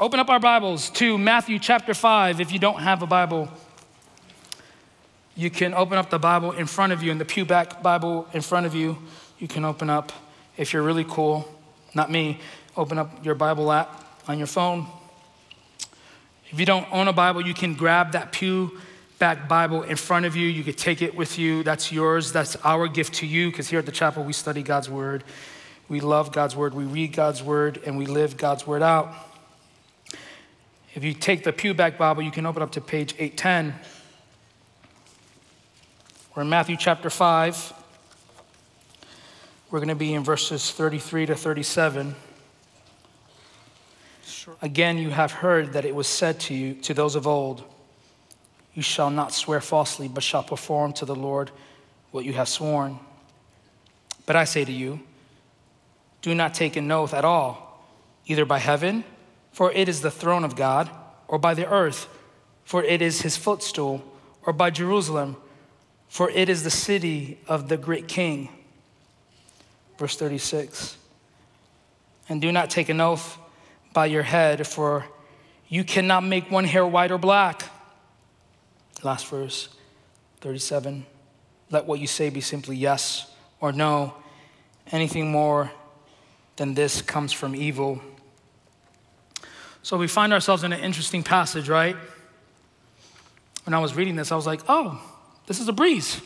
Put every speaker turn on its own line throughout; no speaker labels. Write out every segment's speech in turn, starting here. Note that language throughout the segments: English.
Open up our Bibles to Matthew chapter 5. If you don't have a Bible, you can open up the Bible in front of you, in the pew back Bible in front of you. You can open up, if you're really cool, not me, open up your Bible app on your phone. If you don't own a Bible, you can grab that pew back Bible in front of you. You could take it with you. That's yours. That's our gift to you because here at the chapel, we study God's Word. We love God's Word. We read God's Word and we live God's Word out. If you take the Pewback Bible, you can open up to page 810. We're in Matthew chapter 5. We're going to be in verses 33 to 37. Again, you have heard that it was said to you, to those of old, You shall not swear falsely, but shall perform to the Lord what you have sworn. But I say to you, do not take an oath at all, either by heaven for it is the throne of God, or by the earth, for it is his footstool, or by Jerusalem, for it is the city of the great king. Verse 36 And do not take an oath by your head, for you cannot make one hair white or black. Last verse, 37. Let what you say be simply yes or no. Anything more than this comes from evil. So we find ourselves in an interesting passage, right? When I was reading this, I was like, oh, this is a breeze.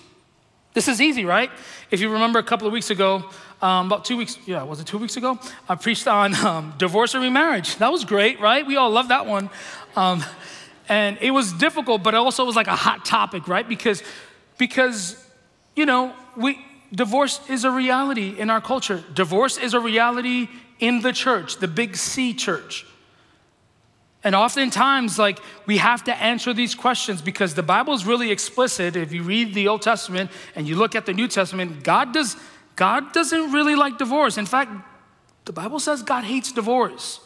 This is easy, right? If you remember a couple of weeks ago, um, about two weeks, yeah, was it two weeks ago? I preached on um, divorce and remarriage. That was great, right? We all love that one. Um, and it was difficult, but it also was like a hot topic, right? Because, because you know, we, divorce is a reality in our culture. Divorce is a reality in the church, the big C church. And oftentimes, like, we have to answer these questions because the Bible is really explicit. If you read the Old Testament and you look at the New Testament, God, does, God doesn't really like divorce. In fact, the Bible says God hates divorce.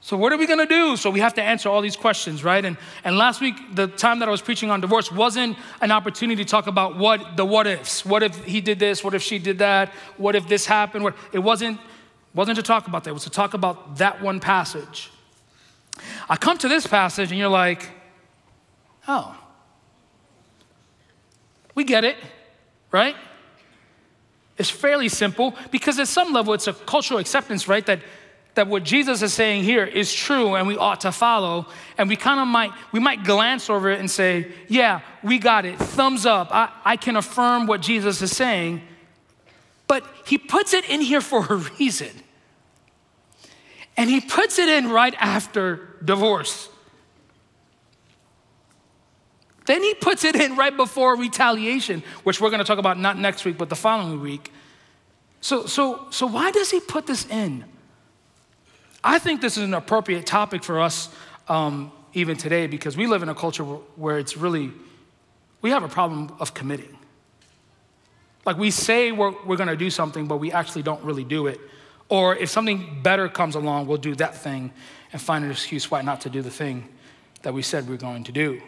So, what are we gonna do? So, we have to answer all these questions, right? And, and last week, the time that I was preaching on divorce wasn't an opportunity to talk about what the what ifs. What if he did this? What if she did that? What if this happened? What, it wasn't wasn't to talk about that, it was to talk about that one passage. I come to this passage and you're like, oh, we get it, right? It's fairly simple because at some level it's a cultural acceptance, right? That that what Jesus is saying here is true and we ought to follow. And we kind of might, we might glance over it and say, yeah, we got it. Thumbs up. I, I can affirm what Jesus is saying. But he puts it in here for a reason. And he puts it in right after divorce. Then he puts it in right before retaliation, which we're going to talk about not next week, but the following week. So, so, so why does he put this in? I think this is an appropriate topic for us um, even today because we live in a culture where it's really, we have a problem of committing. Like we say we're, we're going to do something, but we actually don't really do it. Or if something better comes along, we'll do that thing and find an excuse why not to do the thing that we said we are going to do.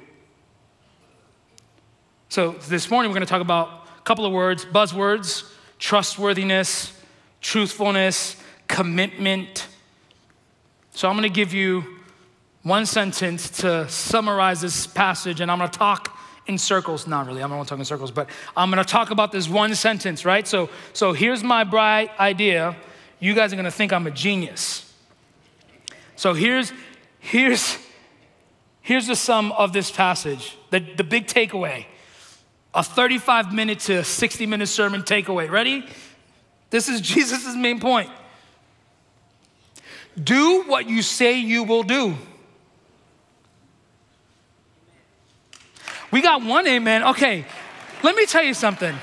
So this morning, we're going to talk about a couple of words buzzwords trustworthiness, truthfulness, commitment. So I'm going to give you one sentence to summarize this passage, and I'm going to talk in circles. Not really, I'm not talking in circles, but I'm going to talk about this one sentence, right? So, so here's my bright idea you guys are gonna think I'm a genius. So here's, here's, here's the sum of this passage, the, the big takeaway. A 35 minute to 60 minute sermon takeaway. Ready? This is Jesus' main point. Do what you say you will do. We got one amen. Okay, let me tell you something.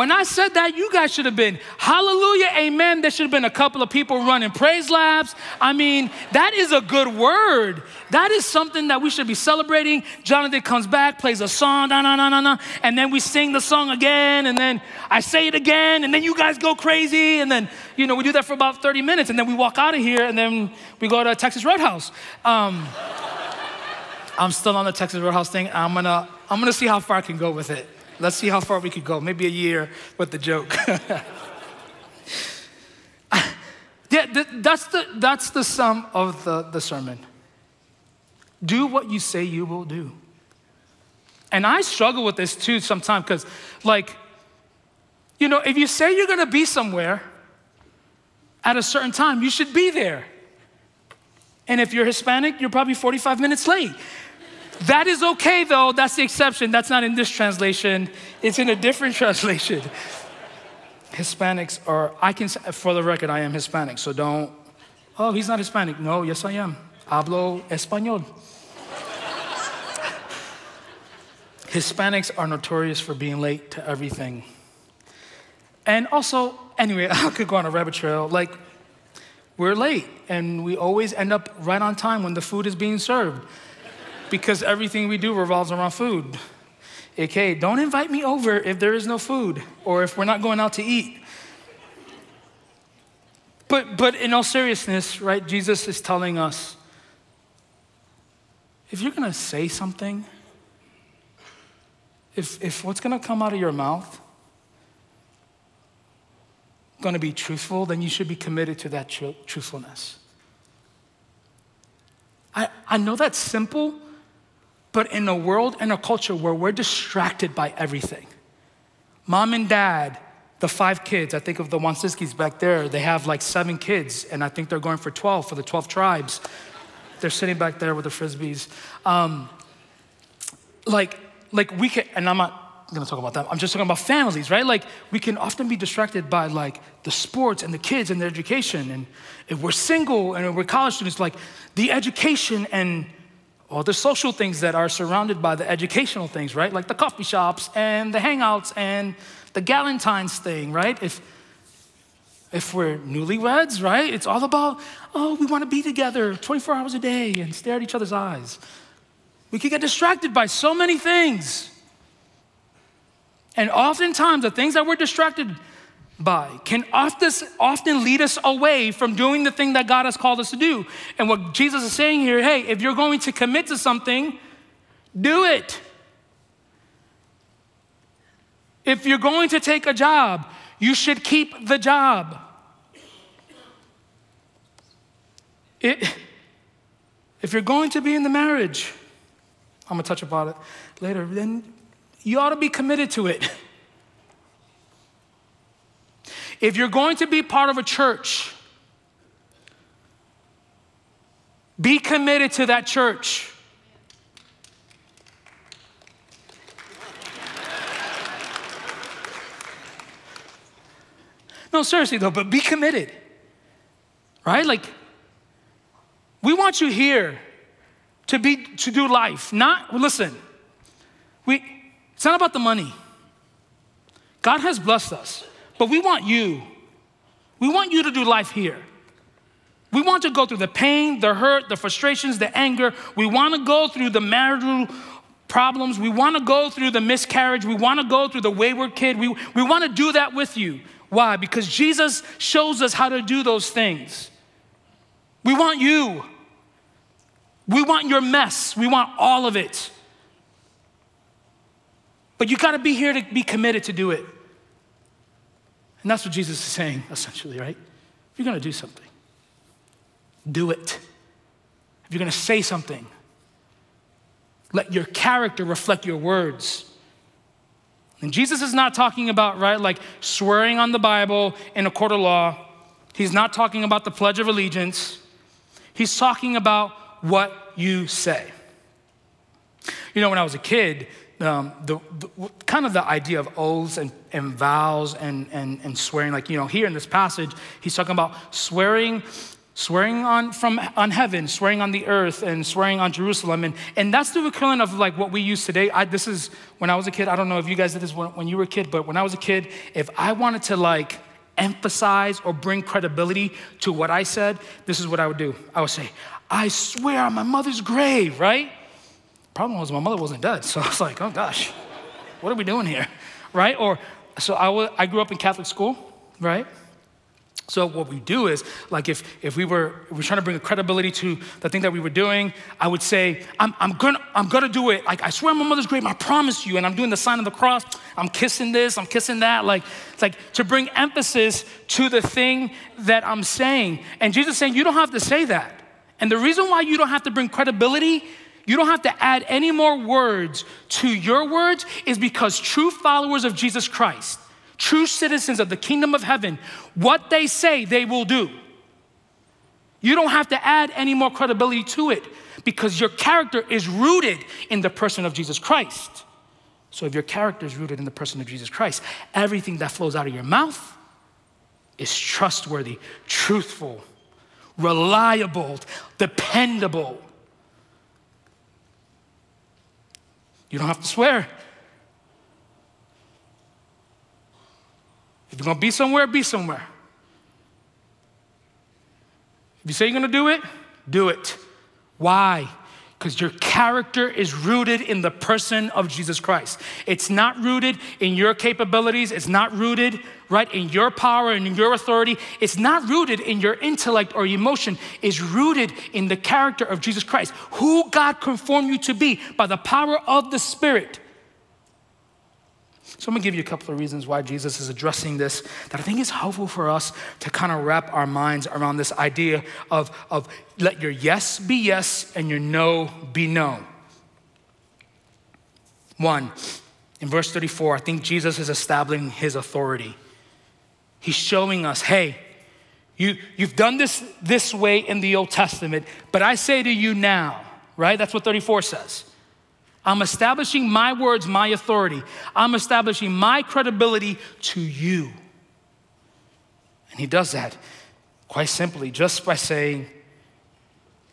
When I said that, you guys should have been, hallelujah, amen. There should have been a couple of people running praise labs. I mean, that is a good word. That is something that we should be celebrating. Jonathan comes back, plays a song, na na na na na, and then we sing the song again, and then I say it again, and then you guys go crazy, and then, you know, we do that for about 30 minutes, and then we walk out of here, and then we go to a Texas Roadhouse. Um, I'm still on the Texas Roadhouse thing. I'm gonna, I'm gonna see how far I can go with it. Let's see how far we could go. Maybe a year with the joke. that's, the, that's the sum of the, the sermon. Do what you say you will do. And I struggle with this too sometimes because, like, you know, if you say you're gonna be somewhere at a certain time, you should be there. And if you're Hispanic, you're probably 45 minutes late. That is okay though, that's the exception. That's not in this translation, it's in a different translation. Hispanics are, I can, for the record, I am Hispanic, so don't, oh, he's not Hispanic. No, yes, I am. Hablo español. Hispanics are notorious for being late to everything. And also, anyway, I could go on a rabbit trail. Like, we're late, and we always end up right on time when the food is being served because everything we do revolves around food. Okay, don't invite me over if there is no food or if we're not going out to eat. But, but in all seriousness, right, Jesus is telling us if you're gonna say something, if, if what's gonna come out of your mouth gonna be truthful, then you should be committed to that tr- truthfulness. I, I know that's simple, but in a world and a culture where we're distracted by everything, mom and dad, the five kids, I think of the Wansiskis back there, they have like seven kids, and I think they're going for 12 for the 12 tribes. They're sitting back there with the frisbees. Um, like, like we can, and I'm not gonna talk about that. I'm just talking about families, right? Like we can often be distracted by like the sports and the kids and their education. And if we're single and we're college students, like the education and all the social things that are surrounded by the educational things, right? Like the coffee shops and the hangouts and the Galentine's thing, right? If if we're newlyweds, right? It's all about, oh, we want to be together 24 hours a day and stare at each other's eyes. We can get distracted by so many things. And oftentimes, the things that we're distracted by can often, lead us away from doing the thing that God has called us to do. And what Jesus is saying here hey, if you're going to commit to something, do it. If you're going to take a job, you should keep the job. It, if you're going to be in the marriage, I'm gonna touch about it later, then you ought to be committed to it. If you're going to be part of a church, be committed to that church. No, seriously though, but be committed. Right? Like, we want you here to be to do life. Not listen. We it's not about the money. God has blessed us, but we want you. We want you to do life here. We want to go through the pain, the hurt, the frustrations, the anger. We want to go through the marital problems. We want to go through the miscarriage. We want to go through the wayward kid. We, we want to do that with you. Why? Because Jesus shows us how to do those things. We want you. We want your mess. We want all of it. But you got to be here to be committed to do it. And that's what Jesus is saying, essentially, right? If you're going to do something, do it. If you're going to say something, let your character reflect your words. And Jesus is not talking about, right, like swearing on the Bible in a court of law. He's not talking about the Pledge of Allegiance. He's talking about what you say. You know, when I was a kid, um, the, the, kind of the idea of oaths and, and vows and, and, and swearing, like, you know, here in this passage, he's talking about swearing swearing on from on heaven swearing on the earth and swearing on jerusalem. And, and that's the equivalent of like what we use today. I, this is when i was a kid i don't know if you guys did this when, when you were a kid but when i was a kid if i wanted to like emphasize or bring credibility to what i said this is what i would do. I would say i swear on my mother's grave right problem was my mother wasn't dead so i was like oh gosh what are we doing here right or so I, w- I grew up in catholic school right So what we do is, like if, if we were if we were trying to bring a credibility to the thing that we were doing, I would say, I'm, I'm gonna I'm gonna do it. Like I swear my mother's grave, I promise you. And I'm doing the sign of the cross. I'm kissing this, I'm kissing that. Like it's like to bring emphasis to the thing that I'm saying. And Jesus saying, you don't have to say that. And the reason why you don't have to bring credibility you don't have to add any more words to your words, is because true followers of Jesus Christ true citizens of the kingdom of heaven, what they say, they will do. You don't have to add any more credibility to it because your character is rooted in the person of Jesus Christ. So, if your character is rooted in the person of Jesus Christ, everything that flows out of your mouth is trustworthy, truthful, reliable, dependable. You don't have to swear. If you're gonna be somewhere, be somewhere. If you say you're gonna do it, do it. Why? Because your character is rooted in the person of Jesus Christ. It's not rooted in your capabilities. It's not rooted, right, in your power and in your authority. It's not rooted in your intellect or emotion. It's rooted in the character of Jesus Christ, who God conformed you to be by the power of the Spirit. So I'm gonna give you a couple of reasons why Jesus is addressing this that I think is helpful for us to kind of wrap our minds around this idea of, of let your yes be yes and your no be no. One, in verse 34, I think Jesus is establishing his authority. He's showing us, hey, you, you've done this this way in the Old Testament, but I say to you now, right? That's what 34 says. I'm establishing my words, my authority. I'm establishing my credibility to you. And he does that quite simply just by saying,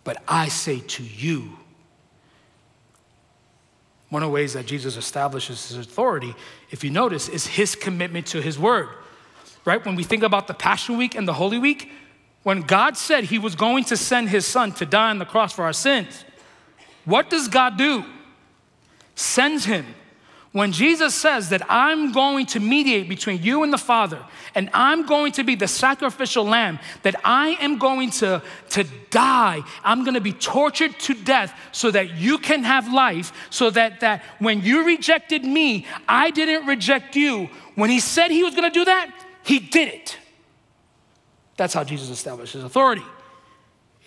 But I say to you. One of the ways that Jesus establishes his authority, if you notice, is his commitment to his word. Right? When we think about the Passion Week and the Holy Week, when God said he was going to send his son to die on the cross for our sins, what does God do? sends him. When Jesus says that I'm going to mediate between you and the Father, and I'm going to be the sacrificial lamb, that I am going to, to die, I'm going to be tortured to death so that you can have life, so that, that when you rejected me, I didn't reject you. When he said he was going to do that, he did it. That's how Jesus establishes authority.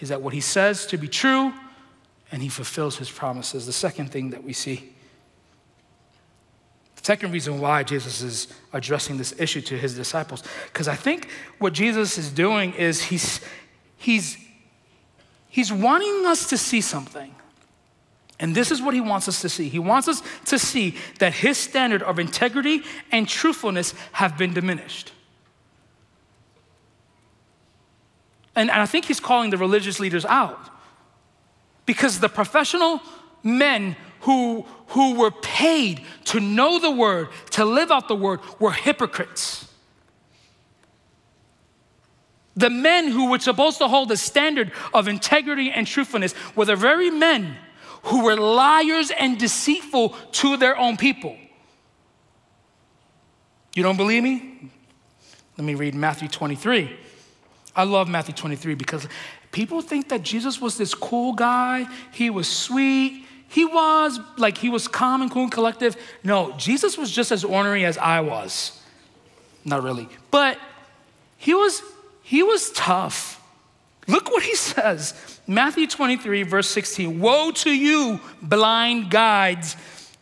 Is that what he says to be true, and he fulfills his promises. The second thing that we see The Second reason why Jesus is addressing this issue to his disciples, because I think what Jesus is doing is he's, he's, he's wanting us to see something. And this is what he wants us to see. He wants us to see that his standard of integrity and truthfulness have been diminished. And, and I think he's calling the religious leaders out because the professional men who, who were paid to know the word, to live out the word, were hypocrites. The men who were supposed to hold the standard of integrity and truthfulness were the very men who were liars and deceitful to their own people. You don't believe me? Let me read Matthew 23. I love Matthew 23 because people think that Jesus was this cool guy, he was sweet, he was like, he was calm and cool and collective. No, Jesus was just as ornery as I was. Not really. But he was, he was tough. Look what he says. Matthew 23, verse 16. Woe to you, blind guides.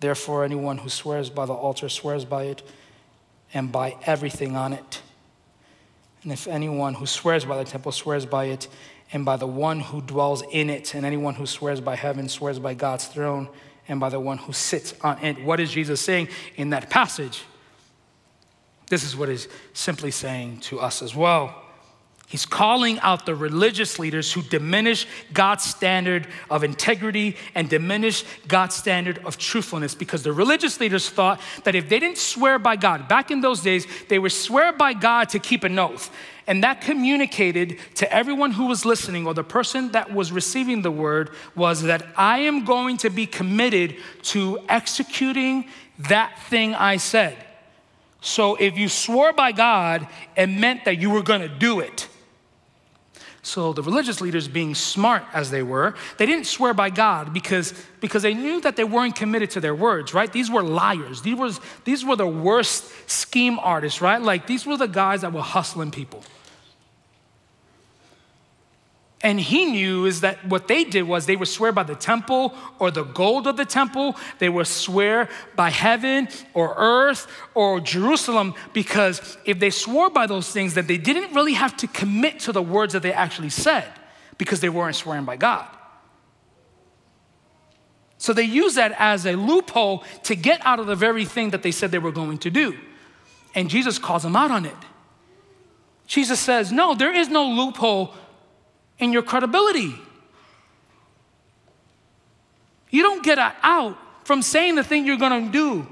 Therefore, anyone who swears by the altar swears by it and by everything on it. And if anyone who swears by the temple swears by it and by the one who dwells in it. And anyone who swears by heaven swears by God's throne and by the one who sits on it. What is Jesus saying in that passage? This is what he's simply saying to us as well. He's calling out the religious leaders who diminish God's standard of integrity and diminish God's standard of truthfulness because the religious leaders thought that if they didn't swear by God, back in those days, they would swear by God to keep an oath. And that communicated to everyone who was listening or the person that was receiving the word was that I am going to be committed to executing that thing I said. So if you swore by God, it meant that you were gonna do it. So the religious leaders, being smart as they were, they didn't swear by God because, because they knew that they weren't committed to their words, right? These were liars. These, was, these were the worst scheme artists, right? Like these were the guys that were hustling people. And he knew is that what they did was they would swear by the temple or the gold of the temple. They would swear by heaven or earth or Jerusalem because if they swore by those things, then they didn't really have to commit to the words that they actually said because they weren't swearing by God. So they use that as a loophole to get out of the very thing that they said they were going to do. And Jesus calls them out on it. Jesus says, No, there is no loophole in your credibility. You don't get out from saying the thing you're going to do.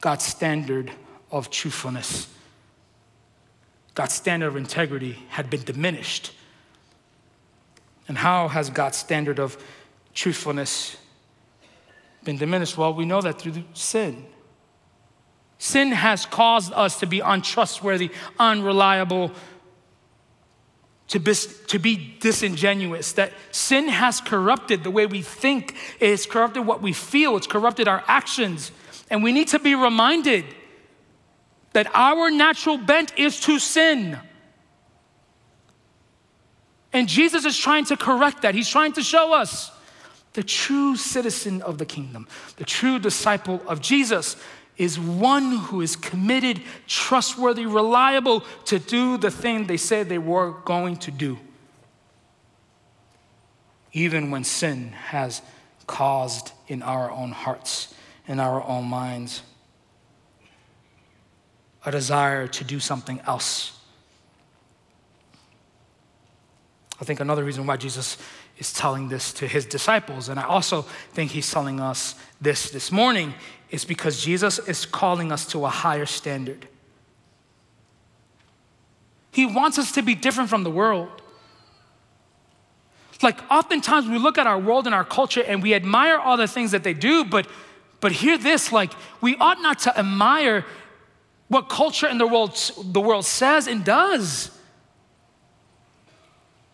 God's standard of truthfulness, God's standard of integrity had been diminished. And how has God's standard of truthfulness been diminished? Well, we know that through sin. Sin has caused us to be untrustworthy, unreliable, to be, to be disingenuous, that sin has corrupted the way we think, it's corrupted what we feel, it's corrupted our actions. And we need to be reminded that our natural bent is to sin. And Jesus is trying to correct that. He's trying to show us the true citizen of the kingdom, the true disciple of Jesus is one who is committed, trustworthy, reliable to do the thing they said they were going to do. Even when sin has caused in our own hearts, in our own minds, a desire to do something else. I think another reason why Jesus is telling this to his disciples, and I also think he's telling us this this morning, is because Jesus is calling us to a higher standard. He wants us to be different from the world. Like, oftentimes we look at our world and our culture and we admire all the things that they do, but, but hear this like, we ought not to admire what culture and the world, the world says and does.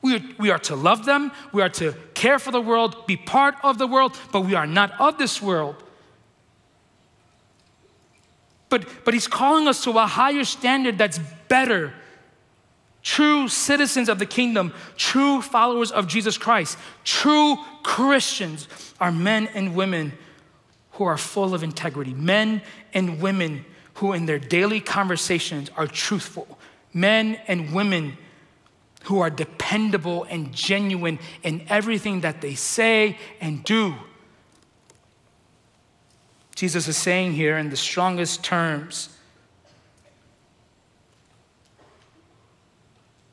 We, we are to love them, we are to care for the world, be part of the world, but we are not of this world. But, but he's calling us to a higher standard that's better. True citizens of the kingdom, true followers of Jesus Christ, true Christians are men and women who are full of integrity, men and women who, in their daily conversations, are truthful, men and women who are dependable and genuine in everything that they say and do. Jesus is saying here in the strongest terms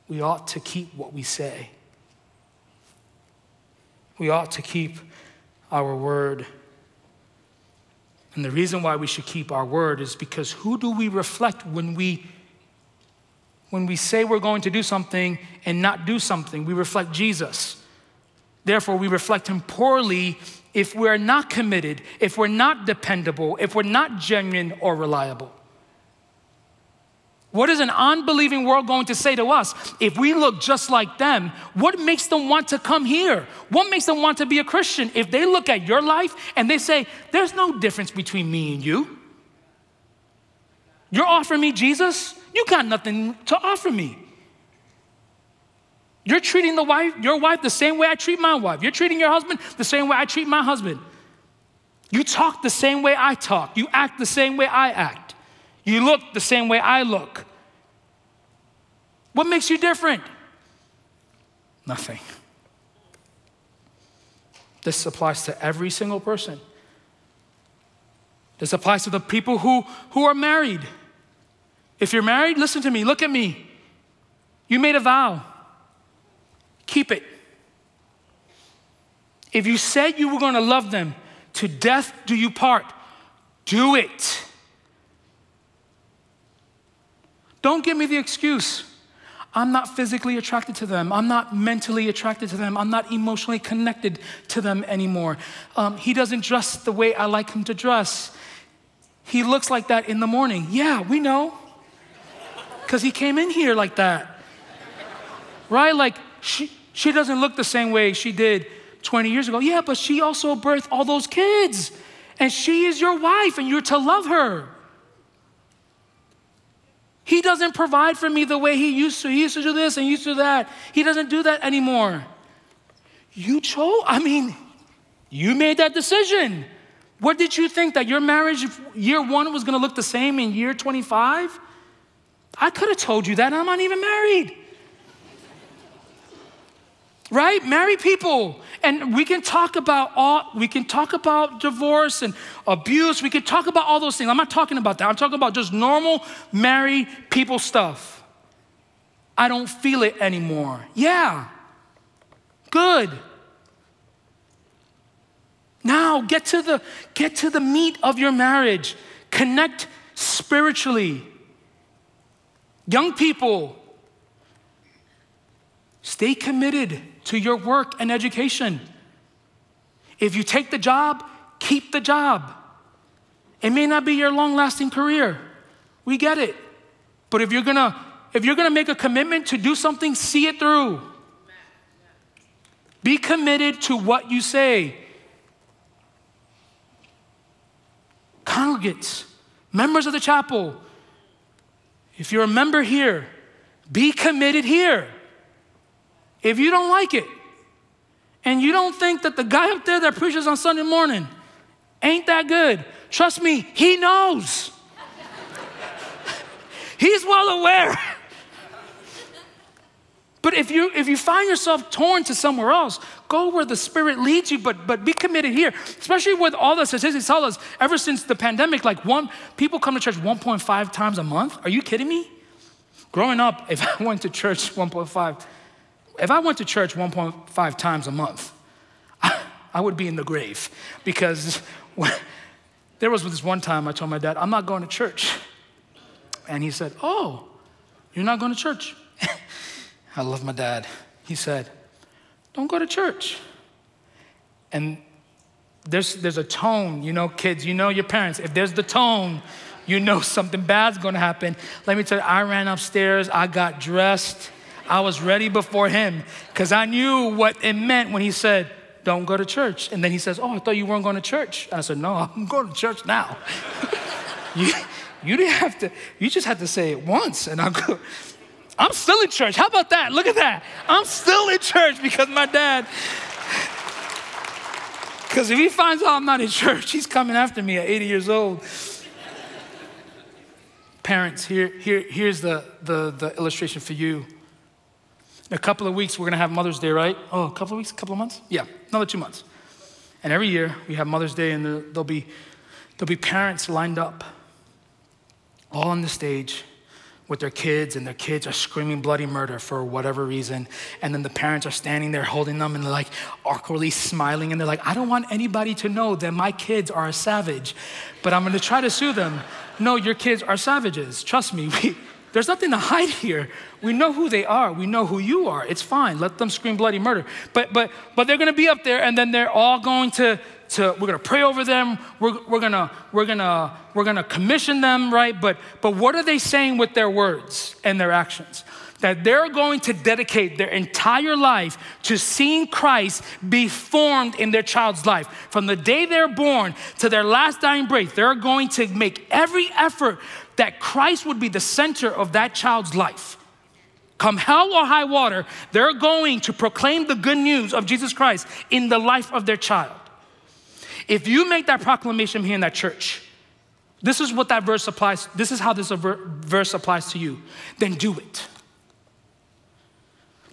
we ought to keep what we say. We ought to keep our word. And the reason why we should keep our word is because who do we reflect when we when we say we're going to do something and not do something? We reflect Jesus. Therefore, we reflect him poorly if we're not committed, if we're not dependable, if we're not genuine or reliable? What is an unbelieving world going to say to us if we look just like them? What makes them want to come here? What makes them want to be a Christian? If they look at your life and they say, There's no difference between me and you. You're offering me Jesus? You got nothing to offer me. You're treating the wife, your wife the same way I treat my wife. You're treating your husband the same way I treat my husband. You talk the same way I talk. You act the same way I act. You look the same way I look. What makes you different? Nothing. This applies to every single person. This applies to the people who, who are married. If you're married, listen to me, look at me. You made a vow, keep it. If you said you were going to love them, to death do you part, do it. Don't give me the excuse. I'm not physically attracted to them. I'm not mentally attracted to them. I'm not emotionally connected to them anymore. Um, he doesn't dress the way I like him to dress. He looks like that in the morning. Yeah, we know. Because he came in here like that. Right? Like, she, she doesn't look the same way she did 20 years ago. Yeah, but she also birthed all those kids. And she is your wife, and you're to love her. He doesn't provide for me the way he used to. He used to do this and used to do that. He doesn't do that anymore. You chose, I mean, you made that decision. What did you think that your marriage, year one, was gonna look the same in year 25? I could have told you that. I'm not even married right? Marry people. And we can talk about all, we can talk about divorce and abuse. We can talk about all those things. I'm not talking about that. I'm talking about just normal married people stuff. I don't feel it anymore. Yeah. Good. Now get to the get to the meat of your marriage. Connect spiritually. Young people, stay committed to your work and education. If you take the job, keep the job. It may not be your long lasting career. We get it. But if you're gonna if you're gonna make a commitment to do something, see it through. Be committed to what you say. Congregates, members of the chapel, if you're a member here, be committed here. If you don't like it, and you don't think that the guy up there that preaches on Sunday morning ain't that good, trust me, he knows. He's well aware. But if you if you find yourself torn to somewhere else, go where the Spirit leads you, but but be committed here. Especially with all the statistics tell us, ever since the pandemic, like one people come to church 1.5 times a month. Are you kidding me? Growing up, if I went to church 1.5 if I went to church 1.5 times a month, I, would be in the grave because when, there was this one time I told my dad, I'm not going to church. And he said, Oh, you're not going to church? I love my dad. He said, Don't go to church. And there's, there's a tone, you know, kids, you know your parents. If there's the tone, you know something bad's gonna happen. Let me tell you, I ran upstairs, I got dressed, I was ready before him because I knew what it meant when he said, Don't go to church. And then he says, Oh, I thought you weren't going to church. And I said, No, I'm going to church now. you, you didn't have to, you just had to say it once. And I'm go, I'm still in church. How about that? Look at that. I'm still in church because my dad, because if he finds out I'm not in church, he's coming after me at 80 years old. Parents, here, here, here's the, the, the illustration for you. In a couple of weeks, we're going to have Mother's Day, right? Oh, a couple of weeks, a couple of months? Yeah, another two months. And every year, we have Mother's Day, and there'll be, there'll be parents lined up, all on the stage with their kids, and their kids are screaming bloody murder for whatever reason. And then the parents are standing there holding them and they're like awkwardly smiling, and they're like, I don't want anybody to know that my kids are a savage, but I'm gonna try to sue them. No, your kids are savages. Trust me. We, there's nothing to hide here. We know who they are. We know who you are. It's fine. Let them scream bloody murder. But but but they're gonna be up there and then they're all going to to we're gonna pray over them. We're, we're gonna we're gonna we're gonna commission them, right? But but what are they saying with their words and their actions? That they're going to dedicate their entire life to seeing Christ be formed in their child's life. From the day they're born to their last dying breath, they're going to make every effort that Christ would be the center of that child's life. Come hell or high water, they're going to proclaim the good news of Jesus Christ in the life of their child. If you make that proclamation here in that church, this is what that verse applies, this is how this verse applies to you, then do it.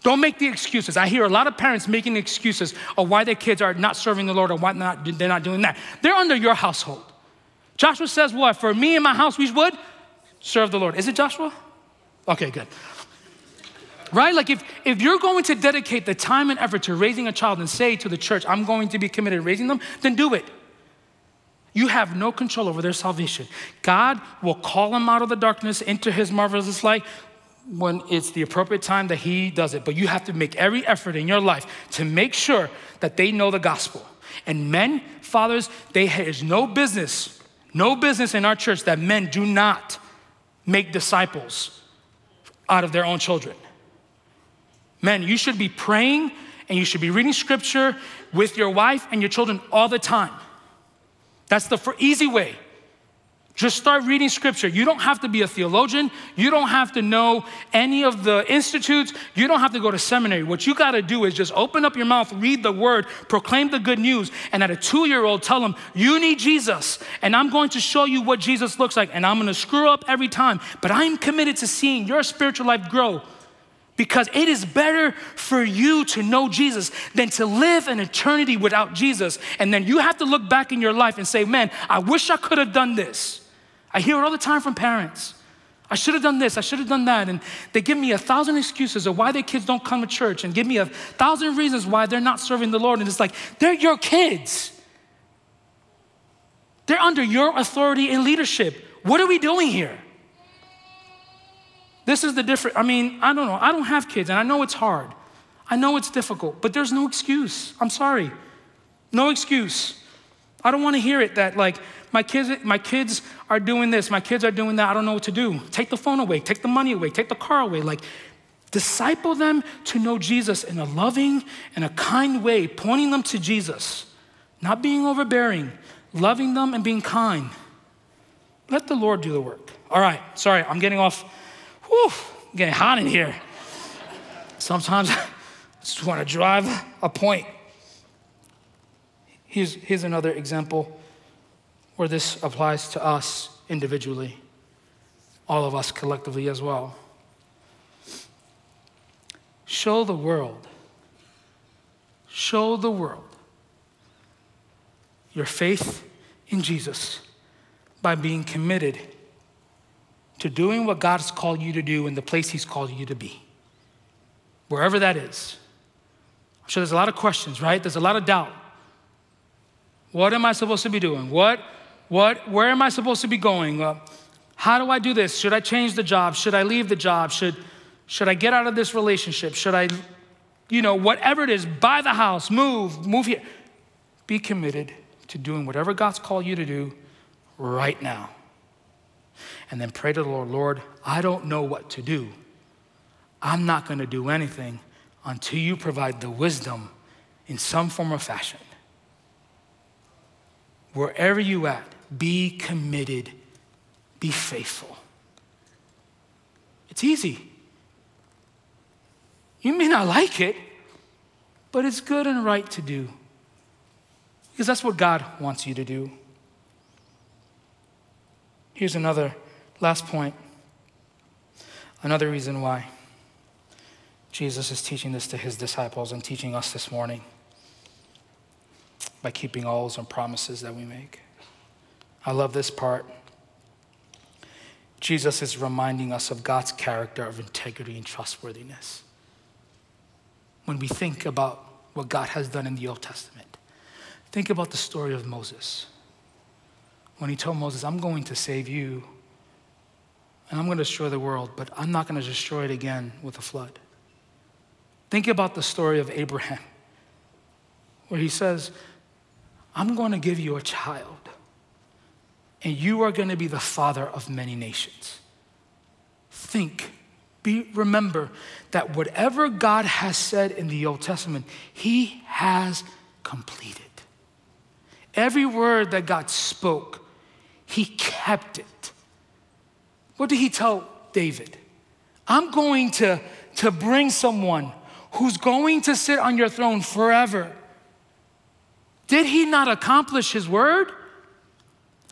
Don't make the excuses. I hear a lot of parents making excuses of why their kids are not serving the Lord or why not, they're not doing that. They're under your household. Joshua says, What? For me and my house, we would serve the Lord. Is it Joshua? Okay, good. Right? Like if, if you're going to dedicate the time and effort to raising a child and say to the church, I'm going to be committed to raising them, then do it. You have no control over their salvation. God will call them out of the darkness into his marvelous light when it's the appropriate time that he does it. But you have to make every effort in your life to make sure that they know the gospel. And men, fathers, they is no business, no business in our church that men do not make disciples out of their own children. Men, you should be praying and you should be reading scripture with your wife and your children all the time. That's the easy way. Just start reading scripture. You don't have to be a theologian. You don't have to know any of the institutes. You don't have to go to seminary. What you got to do is just open up your mouth, read the word, proclaim the good news, and at a two year old, tell them, You need Jesus. And I'm going to show you what Jesus looks like. And I'm going to screw up every time. But I'm committed to seeing your spiritual life grow because it is better for you to know Jesus than to live an eternity without Jesus. And then you have to look back in your life and say, man, I wish I could have done this. I hear it all the time from parents. I should have done this, I should have done that. And they give me a thousand excuses of why their kids don't come to church and give me a thousand reasons why they're not serving the Lord. And it's like, they're your kids. They're under your authority and leadership. What are we doing here? This is the difference. I mean, I don't know. I don't have kids, and I know it's hard. I know it's difficult, but there's no excuse. I'm sorry. No excuse. I don't want to hear it that like my kids, my kids are doing this, my kids are doing that. I don't know what to do. Take the phone away, take the money away, take the car away. Like, disciple them to know Jesus in a loving and a kind way, pointing them to Jesus, not being overbearing, loving them and being kind. Let the Lord do the work. All right, sorry, I'm getting off Whew, getting hot in here. Sometimes I just want to drive a point. Here's, here's another example where this applies to us individually, all of us collectively as well. Show the world, show the world your faith in Jesus by being committed to doing what God's called you to do in the place He's called you to be, wherever that is. I'm sure there's a lot of questions, right? There's a lot of doubt. What am I supposed to be doing? What, what, where am I supposed to be going? Uh, how do I do this? Should I change the job? Should I leave the job? Should, should I get out of this relationship? Should I, you know, whatever it is, buy the house, move, move here. Be committed to doing whatever God's called you to do right now and then pray to the Lord, Lord, I don't know what to do. I'm not going to do anything until you provide the wisdom in some form or fashion. Wherever you at, be committed, be faithful. It's easy. You may not like it, but it's good and right to do. Because that's what God wants you to do. Here's another Last point. Another reason why Jesus is teaching this to his disciples and teaching us this morning by keeping oaths and promises that we make. I love this part. Jesus is reminding us of God's character of integrity and trustworthiness. When we think about what God has done in the Old Testament, think about the story of Moses. When he told Moses, I'm going to save you and I'm going to destroy the world, but I'm not going to destroy it again with a flood. Think about the story of Abraham, where he says, I'm going to give you a child, and you are going to be the father of many nations. Think, be, remember that whatever God has said in the Old Testament, he has completed. Every word that God spoke, he kept it. What did he tell David? I'm going to, to bring someone who's going to sit on your throne forever. Did he not accomplish his word?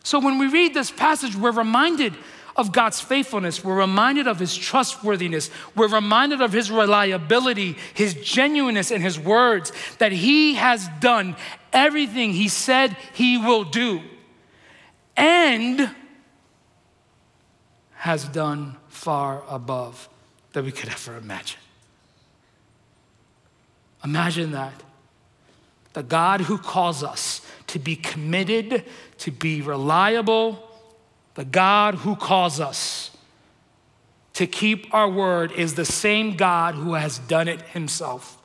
So when we read this passage, we're reminded of God's faithfulness. We're reminded of his trustworthiness. We're reminded of his reliability, his genuineness in his words, that he has done everything he said he will do. And has done far above that we could ever imagine. Imagine that. The God who calls us to be committed, to be reliable, the God who calls us to keep our word is the same God who has done it himself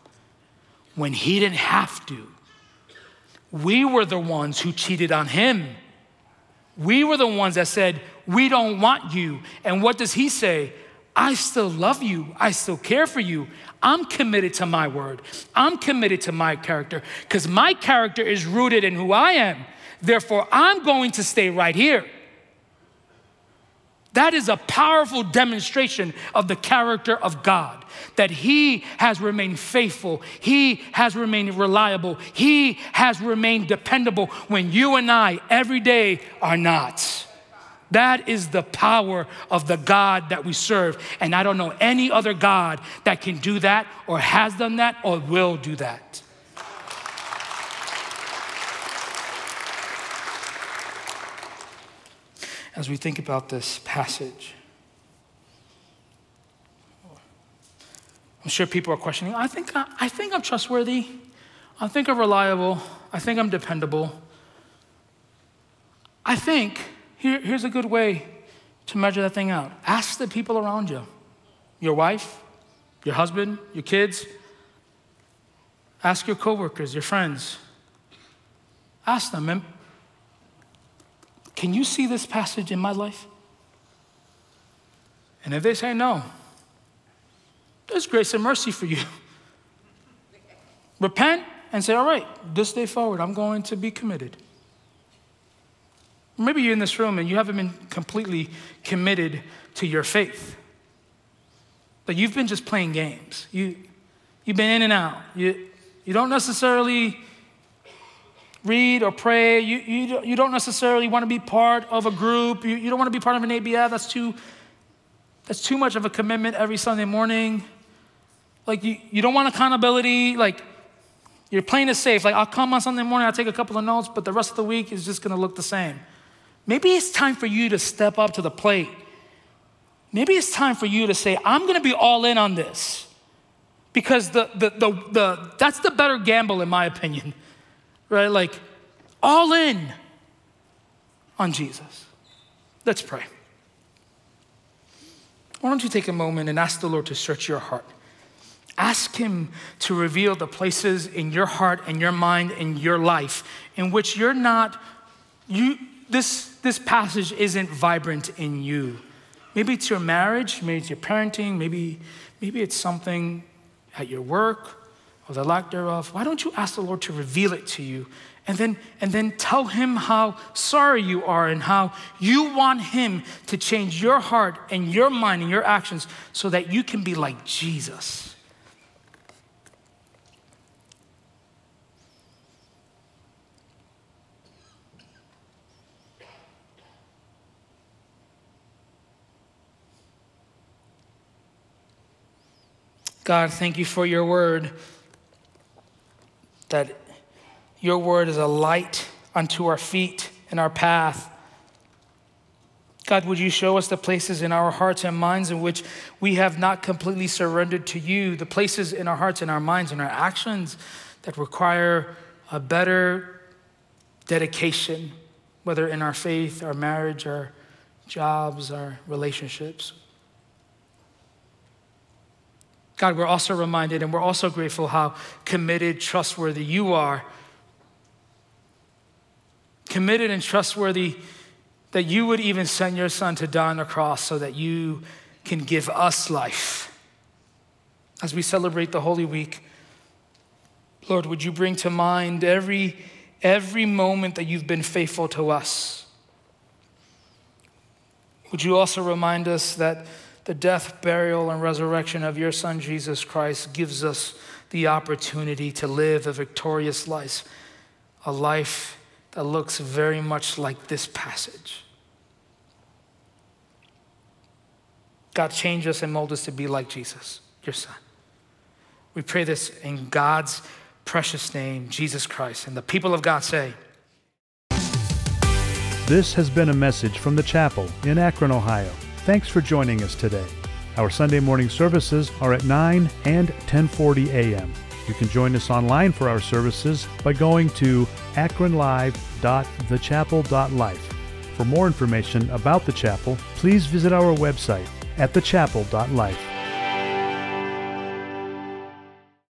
when he didn't have to. We were the ones who cheated on him. We were the ones that said, We don't want you. And what does he say? I still love you. I still care for you. I'm committed to my word. I'm committed to my character because my character is rooted in who I am. Therefore, I'm going to stay right here. That is a powerful demonstration of the character of God that He has remained faithful, He has remained reliable, He has remained dependable when you and I every day are not. That is the power of the God that we serve. And I don't know any other God that can do that or has done that or will do that. As we think about this passage, I'm sure people are questioning. I think, I, I think I'm trustworthy. I think I'm reliable. I think I'm dependable. I think here, here's a good way to measure that thing out ask the people around you your wife, your husband, your kids. Ask your coworkers, your friends. Ask them, can you see this passage in my life? And if they say no, there's grace and mercy for you. Repent and say, all right, this day forward, I'm going to be committed. Maybe you're in this room and you haven't been completely committed to your faith. But you've been just playing games. You, you've been in and out. You, you don't necessarily read or pray. You, you, you don't necessarily want to be part of a group. You, you don't want to be part of an ABF. That's too, that's too much of a commitment every Sunday morning. Like, you, you don't want accountability. Like, you're playing it safe. Like, I'll come on Sunday morning, I'll take a couple of notes, but the rest of the week is just going to look the same. Maybe it's time for you to step up to the plate. Maybe it's time for you to say, I'm going to be all in on this. Because the, the, the, the, that's the better gamble, in my opinion, right? Like, all in on Jesus. Let's pray. Why don't you take a moment and ask the Lord to search your heart? Ask Him to reveal the places in your heart and your mind and your life in which you're not, you, this, this passage isn't vibrant in you. Maybe it's your marriage, maybe it's your parenting, maybe, maybe it's something at your work or the lack thereof. Why don't you ask the Lord to reveal it to you and then, and then tell him how sorry you are and how you want him to change your heart and your mind and your actions so that you can be like Jesus. God, thank you for your word, that your word is a light unto our feet and our path. God, would you show us the places in our hearts and minds in which we have not completely surrendered to you, the places in our hearts and our minds and our actions that require a better dedication, whether in our faith, our marriage, our jobs, our relationships. God, we're also reminded and we're also grateful how committed, trustworthy you are. Committed and trustworthy that you would even send your son to die on the cross so that you can give us life. As we celebrate the Holy Week, Lord, would you bring to mind every, every moment that you've been faithful to us? Would you also remind us that the death, burial, and resurrection of your Son, Jesus Christ, gives us the opportunity to live a victorious life, a life that looks very much like this passage. God, change us and mold us to be like Jesus, your Son. We pray this in God's precious name, Jesus Christ. And the people of God say,
This has been a message from the chapel in Akron, Ohio. Thanks for joining us today. Our Sunday morning services are at 9 and 10:40 a.m. You can join us online for our services by going to akronlive.thechapel.life. For more information about the chapel, please visit our website at thechapel.life.